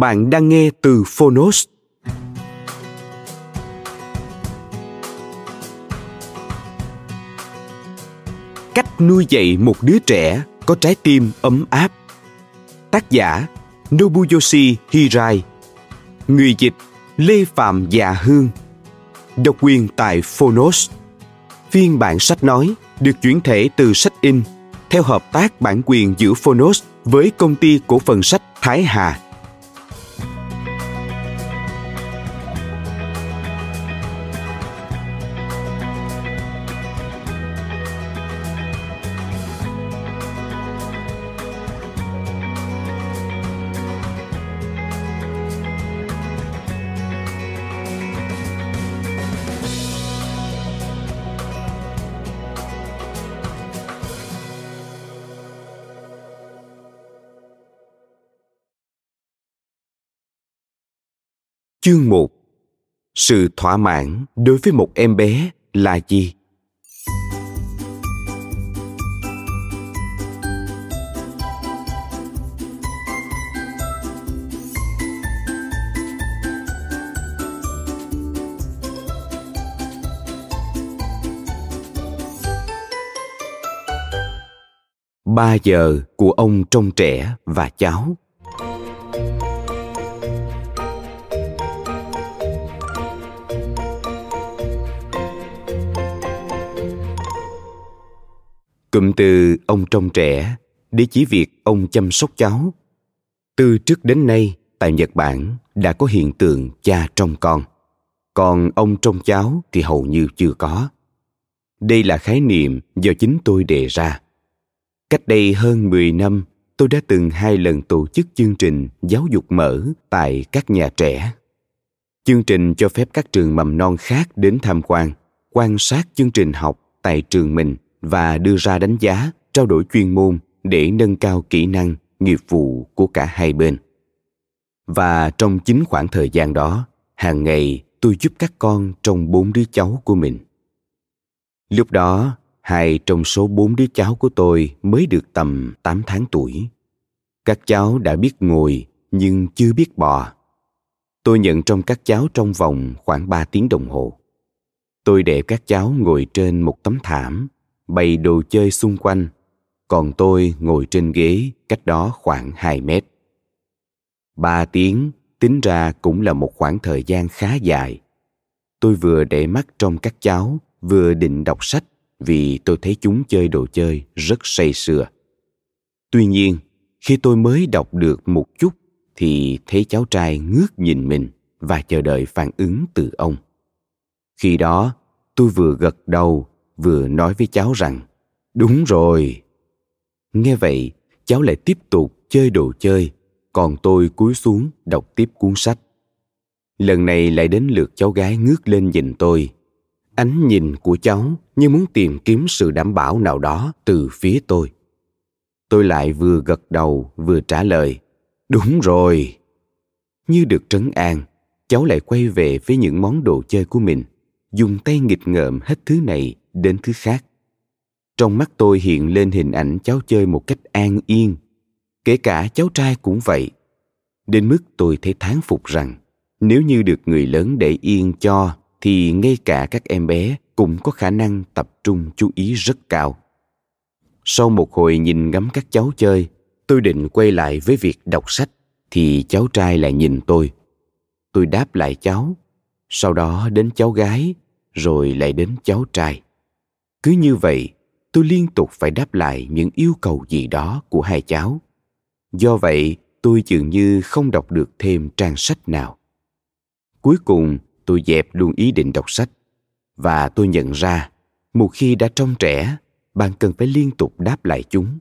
Bạn đang nghe từ Phonos. Cách nuôi dạy một đứa trẻ có trái tim ấm áp. Tác giả, Nobuyoshi Hirai Người dịch, Lê Phạm Dạ Hương Độc quyền tại Phonos Phiên bản sách nói được chuyển thể từ sách in, theo hợp tác bản quyền giữa Phonos với công ty cổ phần sách Thái Hà Chương 1 Sự thỏa mãn đối với một em bé là gì? Ba giờ của ông trông trẻ và cháu Cụm từ ông trông trẻ để chỉ việc ông chăm sóc cháu. Từ trước đến nay, tại Nhật Bản đã có hiện tượng cha trông con. Còn ông trông cháu thì hầu như chưa có. Đây là khái niệm do chính tôi đề ra. Cách đây hơn 10 năm, tôi đã từng hai lần tổ chức chương trình giáo dục mở tại các nhà trẻ. Chương trình cho phép các trường mầm non khác đến tham quan, quan sát chương trình học tại trường mình – và đưa ra đánh giá, trao đổi chuyên môn để nâng cao kỹ năng, nghiệp vụ của cả hai bên. Và trong chính khoảng thời gian đó, hàng ngày tôi giúp các con trong bốn đứa cháu của mình. Lúc đó, hai trong số bốn đứa cháu của tôi mới được tầm tám tháng tuổi. Các cháu đã biết ngồi, nhưng chưa biết bò. Tôi nhận trong các cháu trong vòng khoảng ba tiếng đồng hồ. Tôi để các cháu ngồi trên một tấm thảm bày đồ chơi xung quanh, còn tôi ngồi trên ghế cách đó khoảng 2 mét. Ba tiếng tính ra cũng là một khoảng thời gian khá dài. Tôi vừa để mắt trong các cháu, vừa định đọc sách vì tôi thấy chúng chơi đồ chơi rất say sưa. Tuy nhiên, khi tôi mới đọc được một chút thì thấy cháu trai ngước nhìn mình và chờ đợi phản ứng từ ông. Khi đó, tôi vừa gật đầu vừa nói với cháu rằng, đúng rồi. Nghe vậy, cháu lại tiếp tục chơi đồ chơi, còn tôi cúi xuống đọc tiếp cuốn sách. Lần này lại đến lượt cháu gái ngước lên nhìn tôi. Ánh nhìn của cháu như muốn tìm kiếm sự đảm bảo nào đó từ phía tôi. Tôi lại vừa gật đầu, vừa trả lời, đúng rồi. Như được trấn an, cháu lại quay về với những món đồ chơi của mình dùng tay nghịch ngợm hết thứ này đến thứ khác. Trong mắt tôi hiện lên hình ảnh cháu chơi một cách an yên. Kể cả cháu trai cũng vậy. Đến mức tôi thấy thán phục rằng, nếu như được người lớn để yên cho, thì ngay cả các em bé cũng có khả năng tập trung chú ý rất cao. Sau một hồi nhìn ngắm các cháu chơi, tôi định quay lại với việc đọc sách, thì cháu trai lại nhìn tôi. Tôi đáp lại cháu sau đó đến cháu gái, rồi lại đến cháu trai. Cứ như vậy, tôi liên tục phải đáp lại những yêu cầu gì đó của hai cháu. Do vậy, tôi dường như không đọc được thêm trang sách nào. Cuối cùng, tôi dẹp luôn ý định đọc sách. Và tôi nhận ra, một khi đã trong trẻ, bạn cần phải liên tục đáp lại chúng.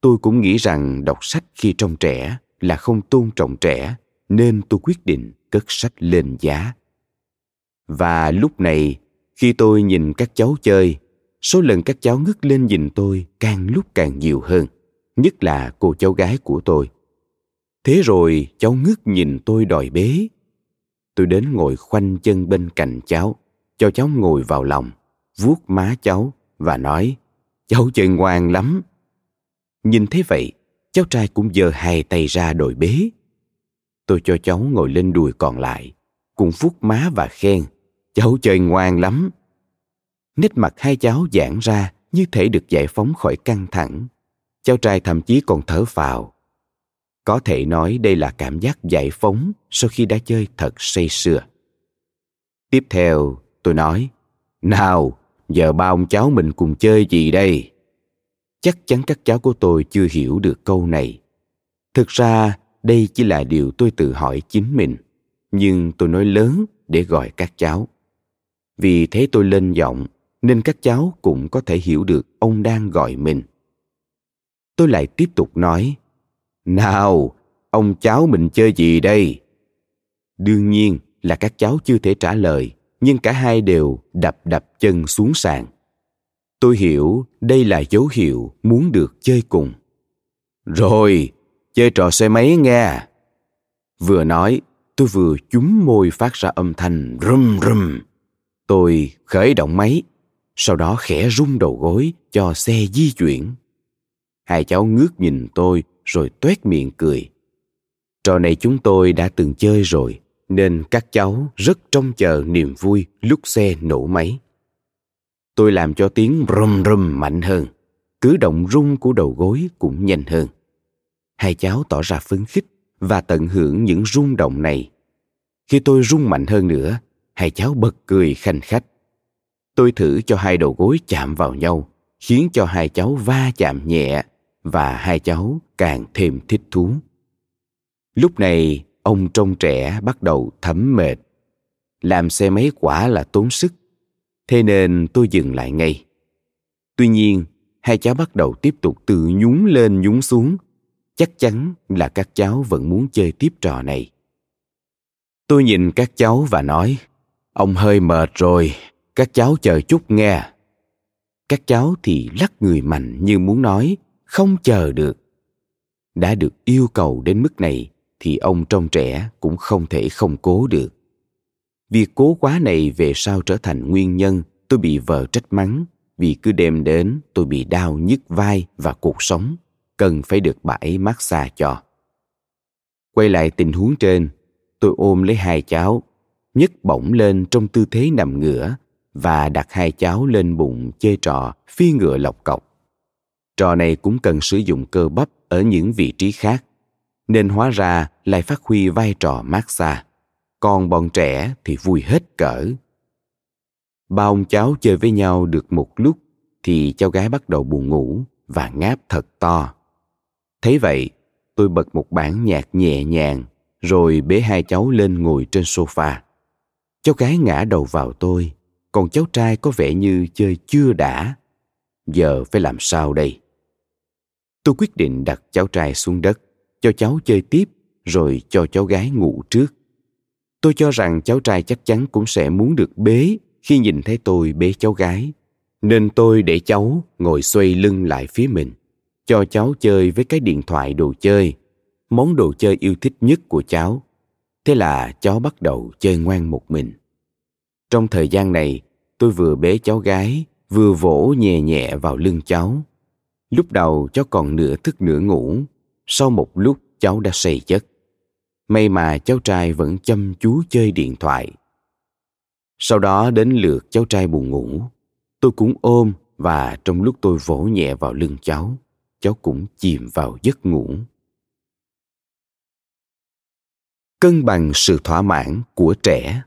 Tôi cũng nghĩ rằng đọc sách khi trong trẻ là không tôn trọng trẻ, nên tôi quyết định cất sách lên giá và lúc này, khi tôi nhìn các cháu chơi, số lần các cháu ngước lên nhìn tôi càng lúc càng nhiều hơn, nhất là cô cháu gái của tôi. Thế rồi cháu ngước nhìn tôi đòi bế. Tôi đến ngồi khoanh chân bên cạnh cháu, cho cháu ngồi vào lòng, vuốt má cháu và nói, cháu chơi ngoan lắm. Nhìn thế vậy, cháu trai cũng giơ hai tay ra đòi bế. Tôi cho cháu ngồi lên đùi còn lại, cùng vuốt má và khen cháu chơi ngoan lắm. Nét mặt hai cháu giãn ra như thể được giải phóng khỏi căng thẳng. Cháu trai thậm chí còn thở phào. Có thể nói đây là cảm giác giải phóng sau khi đã chơi thật say sưa. Tiếp theo, tôi nói, nào, giờ ba ông cháu mình cùng chơi gì đây? Chắc chắn các cháu của tôi chưa hiểu được câu này. Thực ra, đây chỉ là điều tôi tự hỏi chính mình. Nhưng tôi nói lớn để gọi các cháu vì thế tôi lên giọng, nên các cháu cũng có thể hiểu được ông đang gọi mình. Tôi lại tiếp tục nói, nào, ông cháu mình chơi gì đây? Đương nhiên là các cháu chưa thể trả lời, nhưng cả hai đều đập đập chân xuống sàn. Tôi hiểu đây là dấu hiệu muốn được chơi cùng. Rồi, chơi trò xe máy nghe. Vừa nói, tôi vừa chúm môi phát ra âm thanh rum rum tôi khởi động máy, sau đó khẽ rung đầu gối cho xe di chuyển. Hai cháu ngước nhìn tôi rồi toét miệng cười. Trò này chúng tôi đã từng chơi rồi, nên các cháu rất trông chờ niềm vui lúc xe nổ máy. Tôi làm cho tiếng rum rum mạnh hơn cứ động rung của đầu gối cũng nhanh hơn. Hai cháu tỏ ra phấn khích và tận hưởng những rung động này. Khi tôi rung mạnh hơn nữa hai cháu bật cười khanh khách. Tôi thử cho hai đầu gối chạm vào nhau, khiến cho hai cháu va chạm nhẹ và hai cháu càng thêm thích thú. Lúc này, ông trông trẻ bắt đầu thấm mệt. Làm xe máy quả là tốn sức, thế nên tôi dừng lại ngay. Tuy nhiên, hai cháu bắt đầu tiếp tục tự nhún lên nhún xuống. Chắc chắn là các cháu vẫn muốn chơi tiếp trò này. Tôi nhìn các cháu và nói ông hơi mệt rồi. Các cháu chờ chút nghe. Các cháu thì lắc người mạnh như muốn nói, không chờ được. Đã được yêu cầu đến mức này thì ông trong trẻ cũng không thể không cố được. Việc cố quá này về sau trở thành nguyên nhân, tôi bị vợ trách mắng. Vì cứ đêm đến, tôi bị đau nhức vai và cuộc sống. Cần phải được bà ấy xa cho. Quay lại tình huống trên, tôi ôm lấy hai cháu nhấc bổng lên trong tư thế nằm ngửa và đặt hai cháu lên bụng chơi trò, phi ngựa lọc cọc. Trò này cũng cần sử dụng cơ bắp ở những vị trí khác, nên hóa ra lại phát huy vai trò mát xa. Còn bọn trẻ thì vui hết cỡ. Ba ông cháu chơi với nhau được một lúc thì cháu gái bắt đầu buồn ngủ và ngáp thật to. Thấy vậy, tôi bật một bản nhạc nhẹ nhàng, rồi bế hai cháu lên ngồi trên sofa cháu gái ngã đầu vào tôi, còn cháu trai có vẻ như chơi chưa đã. Giờ phải làm sao đây? Tôi quyết định đặt cháu trai xuống đất, cho cháu chơi tiếp, rồi cho cháu gái ngủ trước. Tôi cho rằng cháu trai chắc chắn cũng sẽ muốn được bế khi nhìn thấy tôi bế cháu gái. Nên tôi để cháu ngồi xoay lưng lại phía mình, cho cháu chơi với cái điện thoại đồ chơi, món đồ chơi yêu thích nhất của cháu thế là cháu bắt đầu chơi ngoan một mình. Trong thời gian này, tôi vừa bế cháu gái, vừa vỗ nhẹ nhẹ vào lưng cháu. Lúc đầu cháu còn nửa thức nửa ngủ, sau một lúc cháu đã say giấc. May mà cháu trai vẫn chăm chú chơi điện thoại. Sau đó đến lượt cháu trai buồn ngủ, tôi cũng ôm và trong lúc tôi vỗ nhẹ vào lưng cháu cháu cũng chìm vào giấc ngủ. Cân bằng sự thỏa mãn của trẻ.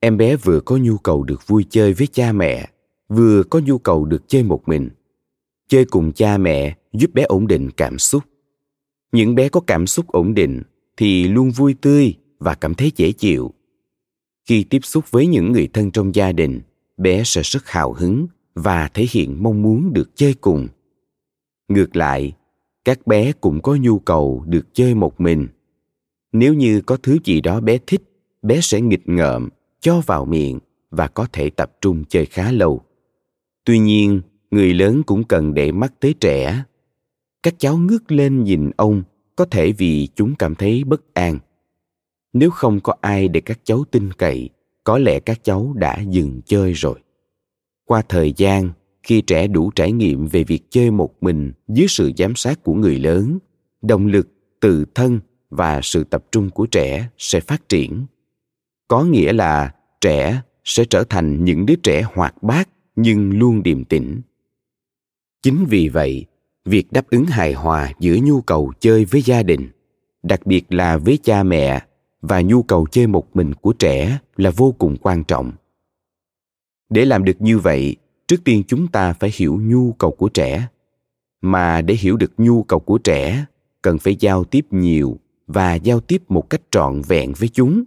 Em bé vừa có nhu cầu được vui chơi với cha mẹ, vừa có nhu cầu được chơi một mình. Chơi cùng cha mẹ giúp bé ổn định cảm xúc. Những bé có cảm xúc ổn định thì luôn vui tươi và cảm thấy dễ chịu. Khi tiếp xúc với những người thân trong gia đình bé sẽ rất hào hứng và thể hiện mong muốn được chơi cùng. Ngược lại, các bé cũng có nhu cầu được chơi một mình. Nếu như có thứ gì đó bé thích, bé sẽ nghịch ngợm, cho vào miệng và có thể tập trung chơi khá lâu. Tuy nhiên, người lớn cũng cần để mắt tới trẻ. Các cháu ngước lên nhìn ông có thể vì chúng cảm thấy bất an. Nếu không có ai để các cháu tin cậy có lẽ các cháu đã dừng chơi rồi. Qua thời gian, khi trẻ đủ trải nghiệm về việc chơi một mình dưới sự giám sát của người lớn, động lực, tự thân và sự tập trung của trẻ sẽ phát triển. Có nghĩa là trẻ sẽ trở thành những đứa trẻ hoạt bát nhưng luôn điềm tĩnh. Chính vì vậy, việc đáp ứng hài hòa giữa nhu cầu chơi với gia đình, đặc biệt là với cha mẹ và nhu cầu chơi một mình của trẻ là vô cùng quan trọng. Để làm được như vậy, trước tiên chúng ta phải hiểu nhu cầu của trẻ. Mà để hiểu được nhu cầu của trẻ, cần phải giao tiếp nhiều và giao tiếp một cách trọn vẹn với chúng.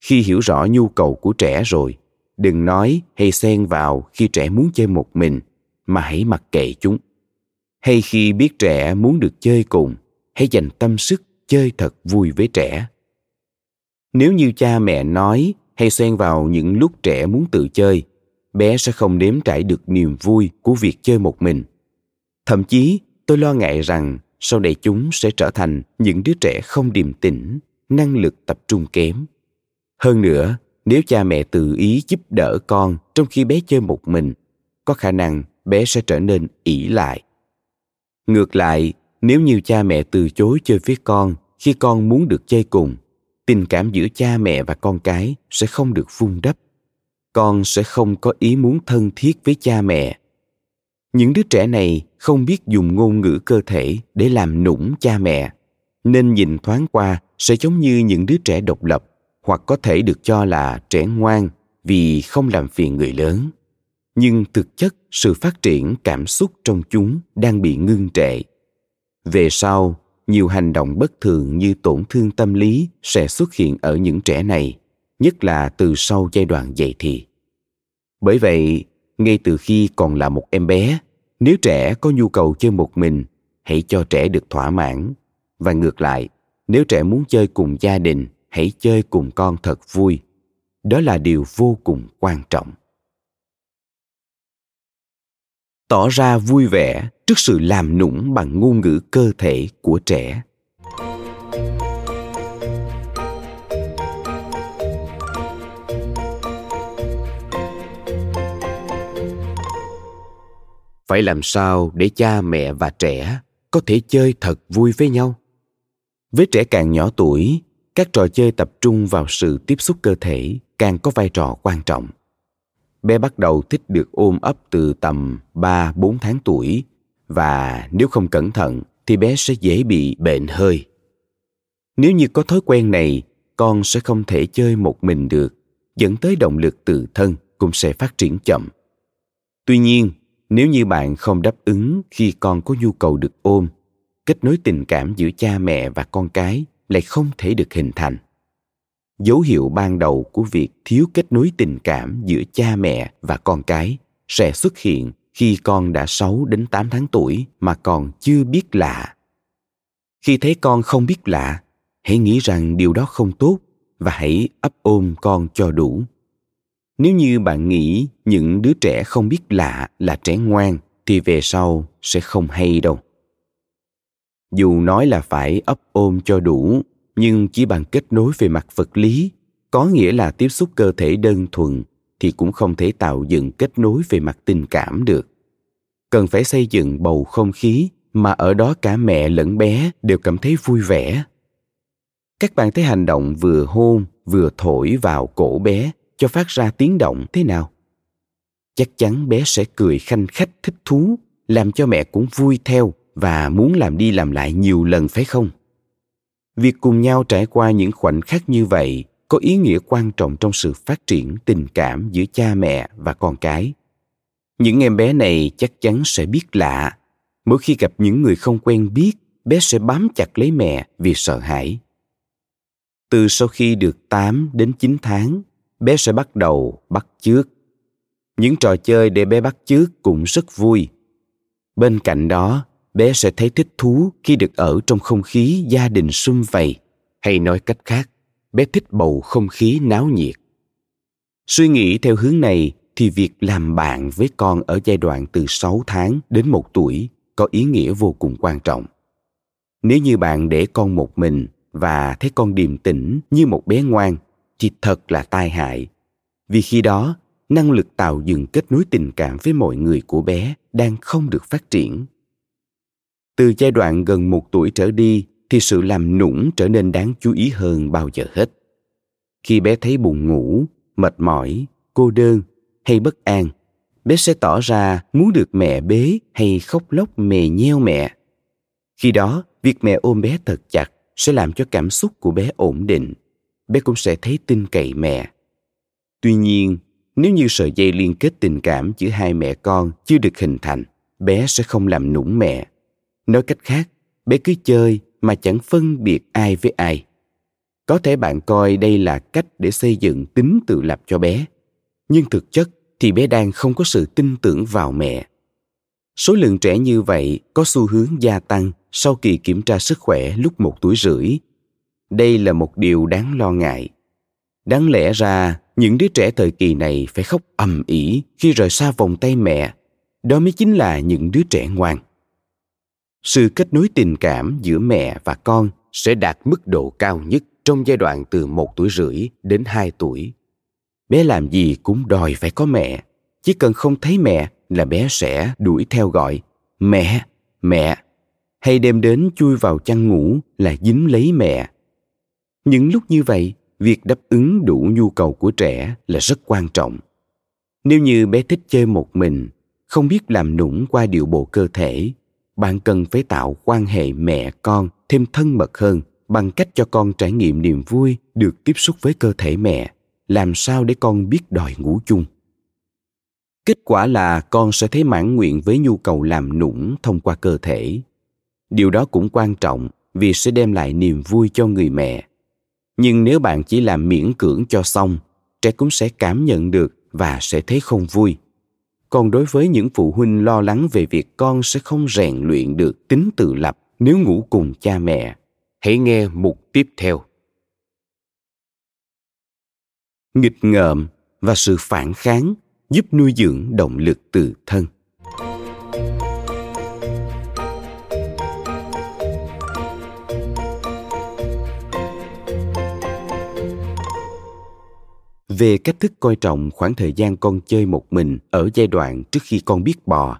Khi hiểu rõ nhu cầu của trẻ rồi, đừng nói hay xen vào khi trẻ muốn chơi một mình, mà hãy mặc kệ chúng. Hay khi biết trẻ muốn được chơi cùng, hãy dành tâm sức chơi thật vui với trẻ nếu như cha mẹ nói hay xen vào những lúc trẻ muốn tự chơi, bé sẽ không nếm trải được niềm vui của việc chơi một mình. Thậm chí, tôi lo ngại rằng sau này chúng sẽ trở thành những đứa trẻ không điềm tĩnh, năng lực tập trung kém. Hơn nữa, nếu cha mẹ tự ý giúp đỡ con trong khi bé chơi một mình, có khả năng bé sẽ trở nên ỷ lại. Ngược lại, nếu như cha mẹ từ chối chơi với con khi con muốn được chơi cùng tình cảm giữa cha mẹ và con cái sẽ không được vun đắp. Con sẽ không có ý muốn thân thiết với cha mẹ. Những đứa trẻ này không biết dùng ngôn ngữ cơ thể để làm nũng cha mẹ, nên nhìn thoáng qua sẽ giống như những đứa trẻ độc lập hoặc có thể được cho là trẻ ngoan vì không làm phiền người lớn. Nhưng thực chất sự phát triển cảm xúc trong chúng đang bị ngưng trệ. Về sau nhiều hành động bất thường như tổn thương tâm lý sẽ xuất hiện ở những trẻ này, nhất là từ sau giai đoạn dậy thì. Bởi vậy, ngay từ khi còn là một em bé, nếu trẻ có nhu cầu chơi một mình, hãy cho trẻ được thỏa mãn. Và ngược lại, nếu trẻ muốn chơi cùng gia đình, hãy chơi cùng con thật vui. Đó là điều vô cùng quan trọng. Tỏ ra vui vẻ trước sự làm nũng bằng ngôn ngữ cơ thể của trẻ. Phải làm sao để cha mẹ và trẻ có thể chơi thật vui với nhau? Với trẻ càng nhỏ tuổi, các trò chơi tập trung vào sự tiếp xúc cơ thể càng có vai trò quan trọng. Bé bắt đầu thích được ôm ấp từ tầm 3-4 tháng tuổi và nếu không cẩn thận thì bé sẽ dễ bị bệnh hơi. Nếu như có thói quen này, con sẽ không thể chơi một mình được, dẫn tới động lực tự thân cũng sẽ phát triển chậm. Tuy nhiên, nếu như bạn không đáp ứng khi con có nhu cầu được ôm, kết nối tình cảm giữa cha mẹ và con cái lại không thể được hình thành dấu hiệu ban đầu của việc thiếu kết nối tình cảm giữa cha mẹ và con cái sẽ xuất hiện khi con đã 6 đến 8 tháng tuổi mà còn chưa biết lạ. Khi thấy con không biết lạ, hãy nghĩ rằng điều đó không tốt và hãy ấp ôm con cho đủ. Nếu như bạn nghĩ những đứa trẻ không biết lạ là trẻ ngoan thì về sau sẽ không hay đâu. Dù nói là phải ấp ôm cho đủ nhưng chỉ bằng kết nối về mặt vật lý có nghĩa là tiếp xúc cơ thể đơn thuần thì cũng không thể tạo dựng kết nối về mặt tình cảm được. Cần phải xây dựng bầu không khí mà ở đó cả mẹ lẫn bé đều cảm thấy vui vẻ. Các bạn thấy hành động vừa hôn, vừa thổi vào cổ bé cho phát ra tiếng động thế nào? Chắc chắn bé sẽ cười khanh khách thích thú, làm cho mẹ cũng vui theo và muốn làm đi làm lại nhiều lần phải không? Việc cùng nhau trải qua những khoảnh khắc như vậy có ý nghĩa quan trọng trong sự phát triển tình cảm giữa cha mẹ và con cái những em bé này chắc chắn sẽ biết lạ mỗi khi gặp những người không quen biết bé sẽ bám chặt lấy mẹ vì sợ hãi từ sau khi được 8 đến 9 tháng, bé sẽ bắt đầu bắt chước. Những trò chơi để bé bắt chước cũng rất vui. Bên cạnh đó, bé sẽ thấy thích thú khi được ở trong không khí gia đình sum vầy, hay nói cách khác, bé thích bầu không khí náo nhiệt. Suy nghĩ theo hướng này thì việc làm bạn với con ở giai đoạn từ 6 tháng đến 1 tuổi có ý nghĩa vô cùng quan trọng. Nếu như bạn để con một mình và thấy con điềm tĩnh như một bé ngoan, thì thật là tai hại vì khi đó, năng lực tạo dựng kết nối tình cảm với mọi người của bé đang không được phát triển từ giai đoạn gần một tuổi trở đi thì sự làm nũng trở nên đáng chú ý hơn bao giờ hết. Khi bé thấy buồn ngủ, mệt mỏi, cô đơn hay bất an, bé sẽ tỏ ra muốn được mẹ bế hay khóc lóc mè nheo mẹ. Khi đó, việc mẹ ôm bé thật chặt sẽ làm cho cảm xúc của bé ổn định, bé cũng sẽ thấy tin cậy mẹ. Tuy nhiên, nếu như sợi dây liên kết tình cảm giữa hai mẹ con chưa được hình thành, bé sẽ không làm nũng mẹ. Nói cách khác, bé cứ chơi mà chẳng phân biệt ai với ai có thể bạn coi đây là cách để xây dựng tính tự lập cho bé nhưng thực chất thì bé đang không có sự tin tưởng vào mẹ số lượng trẻ như vậy có xu hướng gia tăng sau kỳ kiểm tra sức khỏe lúc một tuổi rưỡi. Đây là một điều đáng lo ngại. Đáng lẽ ra, những đứa trẻ thời kỳ này phải khóc ầm ĩ khi rời xa vòng tay mẹ. Đó mới chính là những đứa trẻ ngoan. Sự kết nối tình cảm giữa mẹ và con sẽ đạt mức độ cao nhất trong giai đoạn từ một tuổi rưỡi đến hai tuổi. Bé làm gì cũng đòi phải có mẹ. Chỉ cần không thấy mẹ là bé sẽ đuổi theo gọi mẹ, mẹ hay đem đến chui vào chăn ngủ là dính lấy mẹ những lúc như vậy việc đáp ứng đủ nhu cầu của trẻ là rất quan trọng nếu như bé thích chơi một mình không biết làm nũng qua điệu bộ cơ thể bạn cần phải tạo quan hệ mẹ con thêm thân mật hơn bằng cách cho con trải nghiệm niềm vui được tiếp xúc với cơ thể mẹ. Làm sao để con biết đòi ngủ chung? Kết quả là con sẽ thấy mãn nguyện với nhu cầu làm nũng thông qua cơ thể. Điều đó cũng quan trọng vì sẽ đem lại niềm vui cho người mẹ. Nhưng nếu bạn chỉ làm miễn cưỡng cho xong, trẻ cũng sẽ cảm nhận được và sẽ thấy không vui còn đối với những phụ huynh lo lắng về việc con sẽ không rèn luyện được tính tự lập nếu ngủ cùng cha mẹ, hãy nghe mục tiếp theo. Nghịch ngợm và sự phản kháng giúp nuôi dưỡng động lực từ thân. Về cách thức coi trọng khoảng thời gian con chơi một mình ở giai đoạn trước khi con biết bò,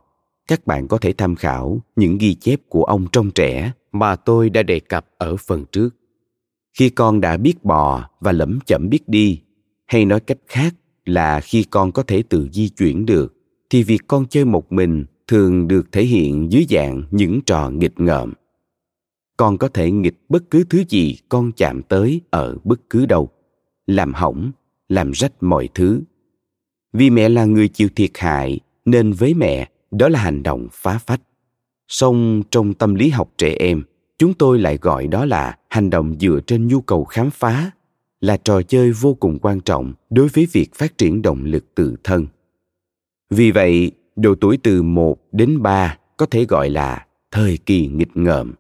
các bạn có thể tham khảo những ghi chép của ông trong trẻ mà tôi đã đề cập ở phần trước. Khi con đã biết bò và lẩm chẩm biết đi, hay nói cách khác là khi con có thể tự di chuyển được, thì việc con chơi một mình thường được thể hiện dưới dạng những trò nghịch ngợm. Con có thể nghịch bất cứ thứ gì con chạm tới ở bất cứ đâu, làm hỏng làm rách mọi thứ vì mẹ là người chịu thiệt hại nên với mẹ đó là hành động phá phách song trong tâm lý học trẻ em chúng tôi lại gọi đó là hành động dựa trên nhu cầu khám phá là trò chơi vô cùng quan trọng đối với việc phát triển động lực tự thân. Vì vậy, độ tuổi từ 1 đến 3 có thể gọi là thời kỳ nghịch ngợm.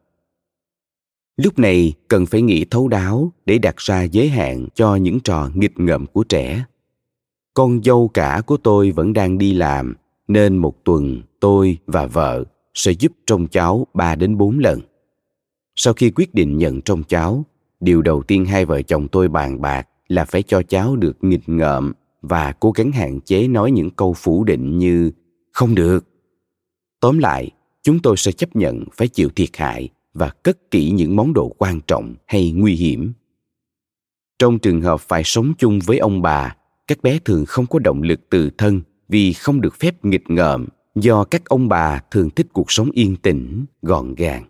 Lúc này cần phải nghĩ thấu đáo để đặt ra giới hạn cho những trò nghịch ngợm của trẻ. Con dâu cả của tôi vẫn đang đi làm, nên một tuần tôi và vợ sẽ giúp trông cháu 3 đến 4 lần. Sau khi quyết định nhận trông cháu, điều đầu tiên hai vợ chồng tôi bàn bạc là phải cho cháu được nghịch ngợm và cố gắng hạn chế nói những câu phủ định như không được tóm lại chúng tôi sẽ chấp nhận phải chịu thiệt hại và cất kỹ những món đồ quan trọng hay nguy hiểm. Trong trường hợp phải sống chung với ông bà, các bé thường không có động lực từ thân vì không được phép nghịch ngợm do các ông bà thường thích cuộc sống yên tĩnh, gọn gàng.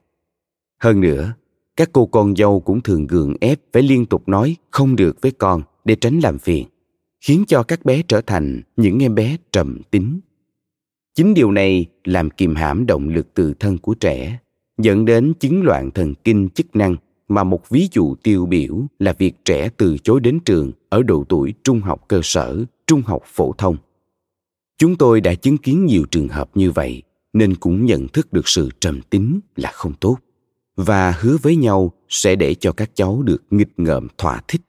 Hơn nữa, các cô con dâu cũng thường gượng ép phải liên tục nói không được với con để tránh làm phiền, khiến cho các bé trở thành những em bé trầm tính. Chính điều này làm kìm hãm động lực từ thân của trẻ dẫn đến chứng loạn thần kinh chức năng mà một ví dụ tiêu biểu là việc trẻ từ chối đến trường ở độ tuổi trung học cơ sở, trung học phổ thông. Chúng tôi đã chứng kiến nhiều trường hợp như vậy, nên cũng nhận thức được sự trầm tính là không tốt. Và hứa với nhau sẽ để cho các cháu được nghịch ngợm thỏa thích.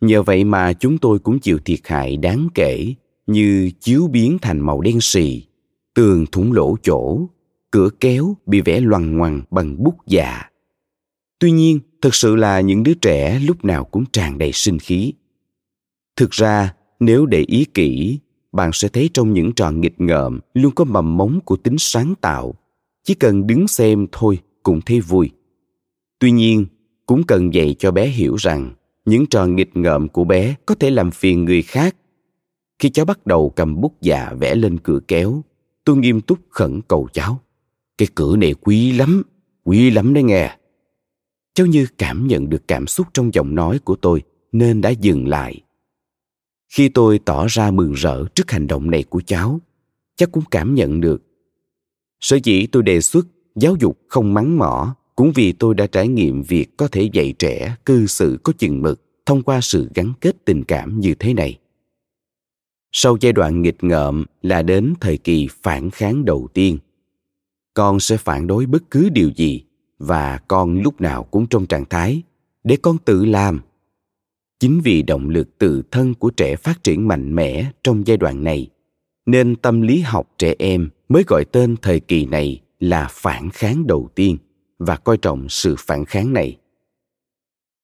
Nhờ vậy mà chúng tôi cũng chịu thiệt hại đáng kể như chiếu biến thành màu đen xì, tường thủng lỗ chỗ cửa kéo bị vẽ loằng ngoằng bằng bút dạ. Tuy nhiên thực sự là những đứa trẻ lúc nào cũng tràn đầy sinh khí. Thực ra, nếu để ý kỹ, bạn sẽ thấy trong những trò nghịch ngợm luôn có mầm mống của tính sáng tạo. Chỉ cần đứng xem thôi cũng thấy vui. Tuy nhiên, cũng cần dạy cho bé hiểu rằng những trò nghịch ngợm của bé có thể làm phiền người khác. Khi cháu bắt đầu cầm bút dạ vẽ lên cửa kéo, tôi nghiêm túc khẩn cầu cháu cái cửa này quý lắm quý lắm đấy nghe. Cháu như cảm nhận được cảm xúc trong giọng nói của tôi nên đã dừng lại. Khi tôi tỏ ra mừng rỡ trước hành động này của cháu cháu cũng cảm nhận được. Sở dĩ tôi đề xuất giáo dục không mắng mỏ cũng vì tôi đã trải nghiệm việc có thể dạy trẻ cư xử có chừng mực thông qua sự gắn kết tình cảm như thế này. Sau giai đoạn nghịch ngợm là đến thời kỳ phản kháng đầu tiên con sẽ phản đối bất cứ điều gì và con lúc nào cũng trong trạng thái để con tự làm. Chính vì động lực tự thân của trẻ phát triển mạnh mẽ trong giai đoạn này, nên tâm lý học trẻ em mới gọi tên thời kỳ này là phản kháng đầu tiên và coi trọng sự phản kháng này.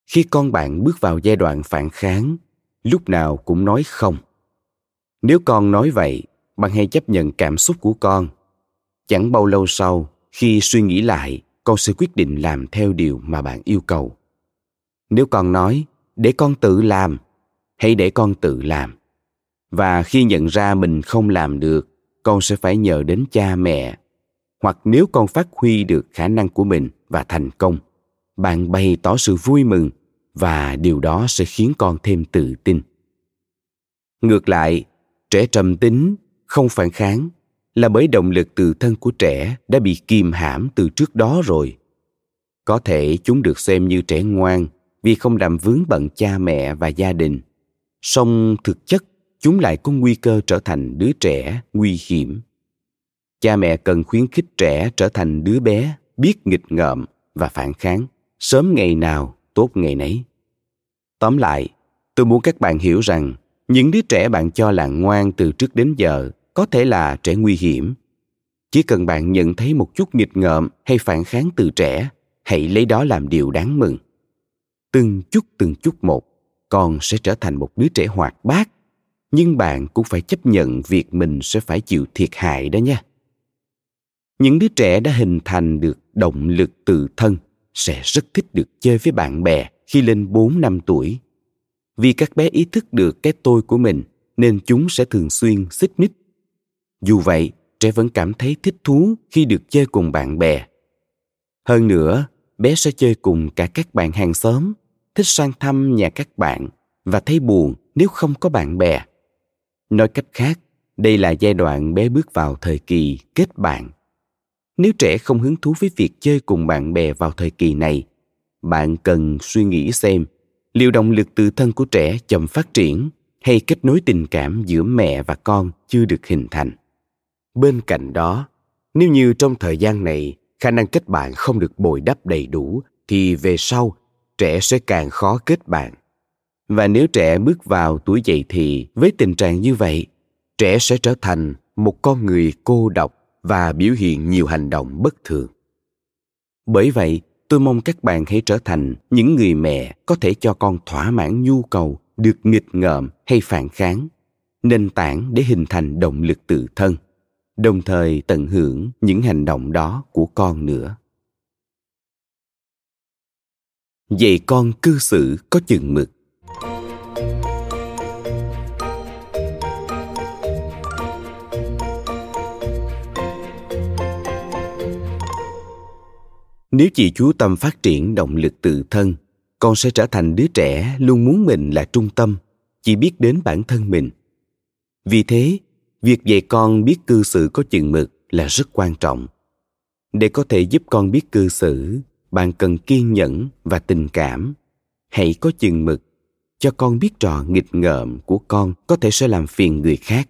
Khi con bạn bước vào giai đoạn phản kháng, lúc nào cũng nói không. Nếu con nói vậy, bạn hãy chấp nhận cảm xúc của con chẳng bao lâu sau, khi suy nghĩ lại, con sẽ quyết định làm theo điều mà bạn yêu cầu. Nếu con nói, để con tự làm hãy để con tự làm, và khi nhận ra mình không làm được, con sẽ phải nhờ đến cha mẹ. Hoặc nếu con phát huy được khả năng của mình và thành công, bạn bày tỏ sự vui mừng và điều đó sẽ khiến con thêm tự tin. Ngược lại, trẻ trầm tính không phản kháng là bởi động lực từ thân của trẻ đã bị kìm hãm từ trước đó rồi. Có thể chúng được xem như trẻ ngoan vì không làm vướng bận cha mẹ và gia đình. Song thực chất, chúng lại có nguy cơ trở thành đứa trẻ nguy hiểm. Cha mẹ cần khuyến khích trẻ trở thành đứa bé, biết nghịch ngợm và phản kháng. Sớm ngày nào, tốt ngày nấy. Tóm lại, tôi muốn các bạn hiểu rằng những đứa trẻ bạn cho là ngoan từ trước đến giờ có thể là trẻ nguy hiểm chỉ cần bạn nhận thấy một chút nghịch ngợm hay phản kháng từ trẻ, hãy lấy đó làm điều đáng mừng từng chút từng chút một, con sẽ trở thành một đứa trẻ hoạt bát, nhưng bạn cũng phải chấp nhận việc mình sẽ phải chịu thiệt hại đó nha những đứa trẻ đã hình thành được động lực từ thân sẽ rất thích được chơi với bạn bè khi lên 4 năm tuổi. Vì các bé ý thức được cái tôi của mình, nên chúng sẽ thường xuyên xích mích. Dù vậy, trẻ vẫn cảm thấy thích thú khi được chơi cùng bạn bè. Hơn nữa, bé sẽ chơi cùng cả các bạn hàng xóm, thích sang thăm nhà các bạn và thấy buồn nếu không có bạn bè. Nói cách khác, đây là giai đoạn bé bước vào thời kỳ kết bạn nếu trẻ không hứng thú với việc chơi cùng bạn bè vào thời kỳ này bạn cần suy nghĩ xem liệu động lực tự thân của trẻ chậm phát triển hay kết nối tình cảm giữa mẹ và con chưa được hình thành bên cạnh đó, nếu như trong thời gian này khả năng kết bạn không được bồi đắp đầy đủ, thì về sau, trẻ sẽ càng khó kết bạn. Và nếu trẻ bước vào tuổi dậy thì, với tình trạng như vậy, trẻ sẽ trở thành một con người cô độc và biểu hiện nhiều hành động bất thường. Bởi vậy, tôi mong các bạn hãy trở thành những người mẹ có thể cho con thỏa mãn nhu cầu, được nghịch ngợm hay phản kháng, nền tảng để hình thành động lực tự thân đồng thời tận hưởng những hành động đó của con nữa. Dạy con cư xử có chừng mực. Nếu chị chú tâm phát triển động lực tự thân, con sẽ trở thành đứa trẻ luôn muốn mình là trung tâm. Chỉ biết đến bản thân mình. Vì thế việc dạy con biết cư xử có chừng mực là rất quan trọng. Để có thể giúp con biết cư xử, bạn cần kiên nhẫn và tình cảm. Hãy có chừng mực, cho con biết trò nghịch ngợm của con có thể sẽ làm phiền người khác.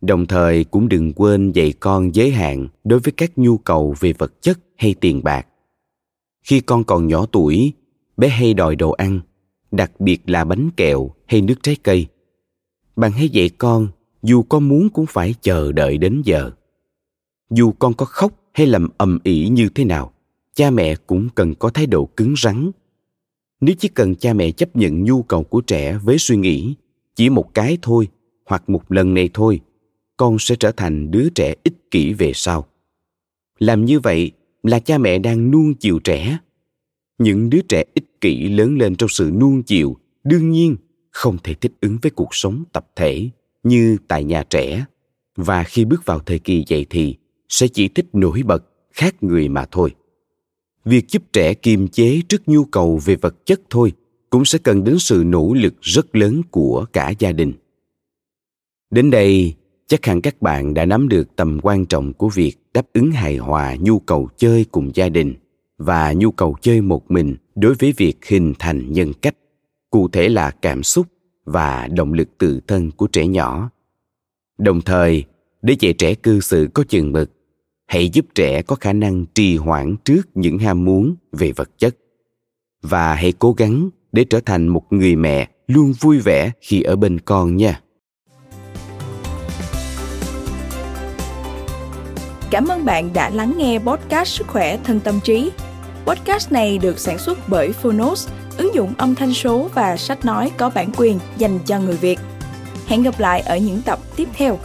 Đồng thời cũng đừng quên dạy con giới hạn đối với các nhu cầu về vật chất hay tiền bạc. Khi con còn nhỏ tuổi, bé hay đòi đồ ăn, đặc biệt là bánh kẹo hay nước trái cây, bạn hãy dạy con dù con muốn cũng phải chờ đợi đến giờ. Dù con có khóc hay làm ầm ĩ như thế nào, cha mẹ cũng cần có thái độ cứng rắn. Nếu chỉ cần cha mẹ chấp nhận nhu cầu của trẻ với suy nghĩ, chỉ một cái thôi hoặc một lần này thôi, con sẽ trở thành đứa trẻ ích kỷ về sau. Làm như vậy là cha mẹ đang nuông chiều trẻ. Những đứa trẻ ích kỷ lớn lên trong sự nuông chiều đương nhiên không thể thích ứng với cuộc sống tập thể như tại nhà trẻ. Và khi bước vào thời kỳ dậy thì sẽ chỉ thích nổi bật khác người mà thôi. Việc giúp trẻ kiềm chế trước nhu cầu về vật chất thôi cũng sẽ cần đến sự nỗ lực rất lớn của cả gia đình. Đến đây, chắc hẳn các bạn đã nắm được tầm quan trọng của việc đáp ứng hài hòa nhu cầu chơi cùng gia đình và nhu cầu chơi một mình đối với việc hình thành nhân cách, cụ thể là cảm xúc và động lực tự thân của trẻ nhỏ. Đồng thời để dạy trẻ cư xử có chừng mực hãy giúp trẻ có khả năng trì hoãn trước những ham muốn về vật chất. Và hãy cố gắng để trở thành một người mẹ luôn vui vẻ khi ở bên con nha. Cảm ơn bạn đã lắng nghe podcast Sức khỏe thân tâm trí. Podcast này được sản xuất bởi Phonos, ứng dụng âm thanh số và sách nói có bản quyền dành cho người Việt. Hẹn gặp lại ở những tập tiếp theo.